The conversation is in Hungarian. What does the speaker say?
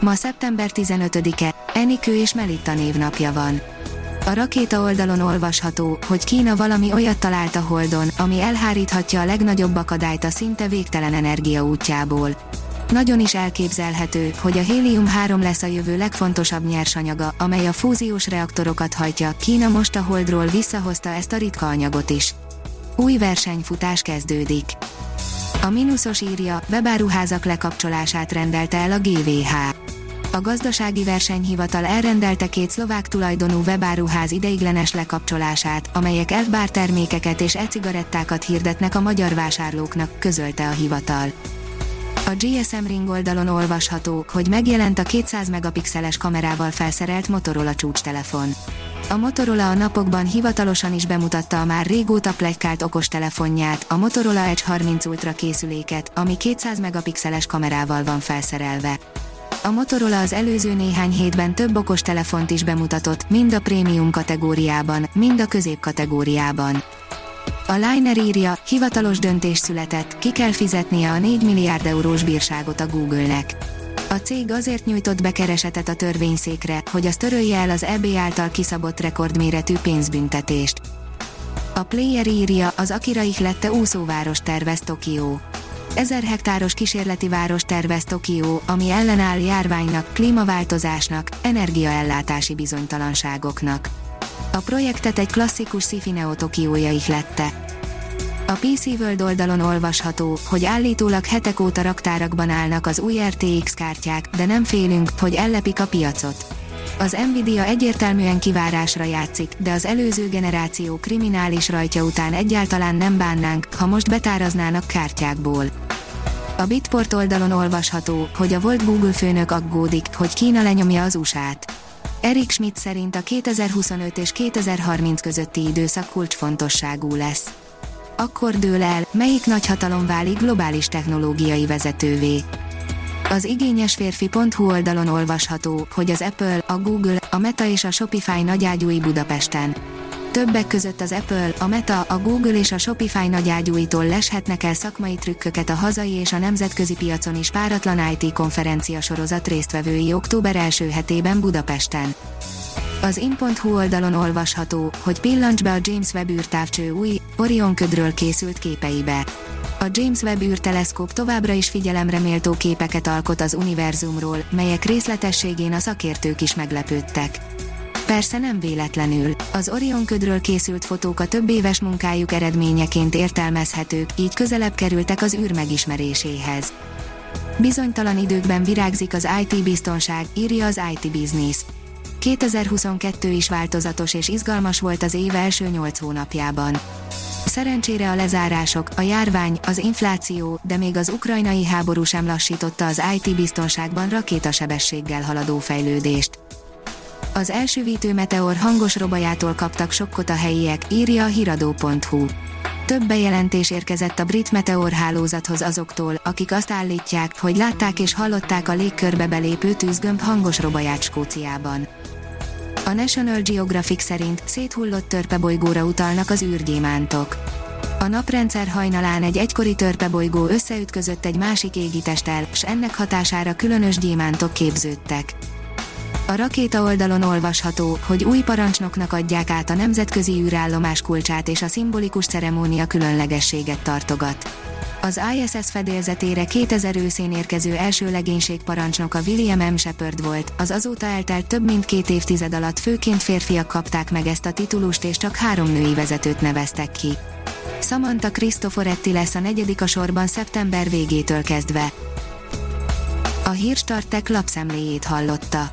Ma szeptember 15-e, Enikő és Melitta névnapja van. A rakéta oldalon olvasható, hogy Kína valami olyat talált a Holdon, ami elháríthatja a legnagyobb akadályt a szinte végtelen energia útjából. Nagyon is elképzelhető, hogy a hélium-3 lesz a jövő legfontosabb nyersanyaga, amely a fúziós reaktorokat hajtja. Kína most a Holdról visszahozta ezt a ritka anyagot is. Új versenyfutás kezdődik. A mínuszos írja, webáruházak lekapcsolását rendelte el a GVH. A gazdasági versenyhivatal elrendelte két szlovák tulajdonú webáruház ideiglenes lekapcsolását, amelyek elbár termékeket és e-cigarettákat hirdetnek a magyar vásárlóknak, közölte a hivatal. A GSM Ring oldalon olvasható, hogy megjelent a 200 megapixeles kamerával felszerelt Motorola csúcstelefon. A Motorola a napokban hivatalosan is bemutatta a már régóta plegykált okostelefonját, a Motorola Edge 30 Ultra készüléket, ami 200 megapixeles kamerával van felszerelve. A Motorola az előző néhány hétben több okos telefont is bemutatott, mind a prémium kategóriában, mind a közép kategóriában. A Liner írja, hivatalos döntés született, ki kell fizetnie a 4 milliárd eurós bírságot a Google-nek. A cég azért nyújtott be keresetet a törvényszékre, hogy az törölje el az EB által kiszabott rekordméretű pénzbüntetést. A Player írja, az Akira lette úszóváros tervez Tokió. 1000 hektáros kísérleti város tervez Tokió, ami ellenáll járványnak, klímaváltozásnak, energiaellátási bizonytalanságoknak. A projektet egy klasszikus Neo Tokiója lette. A PC World oldalon olvasható, hogy állítólag hetek óta raktárakban állnak az új RTX kártyák, de nem félünk, hogy ellepik a piacot. Az Nvidia egyértelműen kivárásra játszik, de az előző generáció kriminális rajtja után egyáltalán nem bánnánk, ha most betáraznának kártyákból. A Bitport oldalon olvasható, hogy a volt Google főnök aggódik, hogy Kína lenyomja az USA-t. Eric Schmidt szerint a 2025 és 2030 közötti időszak kulcsfontosságú lesz. Akkor dől el, melyik nagyhatalom válik globális technológiai vezetővé. Az igényes férfi.hu oldalon olvasható, hogy az Apple, a Google, a Meta és a Shopify nagyágyúi Budapesten. Többek között az Apple, a Meta, a Google és a Shopify nagyágyúitól leshetnek el szakmai trükköket a hazai és a nemzetközi piacon is páratlan IT konferencia sorozat résztvevői október első hetében Budapesten. Az in.hu oldalon olvasható, hogy pillancs be a James Webb űrtávcső új, Orion ködről készült képeibe. A James Webb űrteleszkóp továbbra is figyelemre méltó képeket alkot az univerzumról, melyek részletességén a szakértők is meglepődtek. Persze nem véletlenül, az Orion ködről készült fotók a több éves munkájuk eredményeként értelmezhetők, így közelebb kerültek az űr megismeréséhez. Bizonytalan időkben virágzik az IT biztonság, írja az IT Business. 2022 is változatos és izgalmas volt az év első 8 hónapjában. Szerencsére a lezárások, a járvány, az infláció, de még az ukrajnai háború sem lassította az IT biztonságban rakétasebességgel haladó fejlődést. Az elsüvítő meteor hangos robajától kaptak sokkot a helyiek, írja a hiradó.hu. Több bejelentés érkezett a brit meteor hálózathoz azoktól, akik azt állítják, hogy látták és hallották a légkörbe belépő tűzgömb hangos robaját Skóciában. A National Geographic szerint széthullott törpebolygóra utalnak az űrgyémántok. A naprendszer hajnalán egy egykori törpebolygó összeütközött egy másik égitesttel, s ennek hatására különös gyémántok képződtek. A rakéta oldalon olvasható, hogy új parancsnoknak adják át a nemzetközi űrállomás kulcsát és a szimbolikus ceremónia különlegességet tartogat. Az ISS fedélzetére 2000 őszén érkező első legénység parancsnoka William M. Shepard volt, az azóta eltelt több mint két évtized alatt főként férfiak kapták meg ezt a titulust és csak három női vezetőt neveztek ki. Samantha Cristoforetti lesz a negyedik a sorban szeptember végétől kezdve. A Hírstartek lapszemléjét hallotta.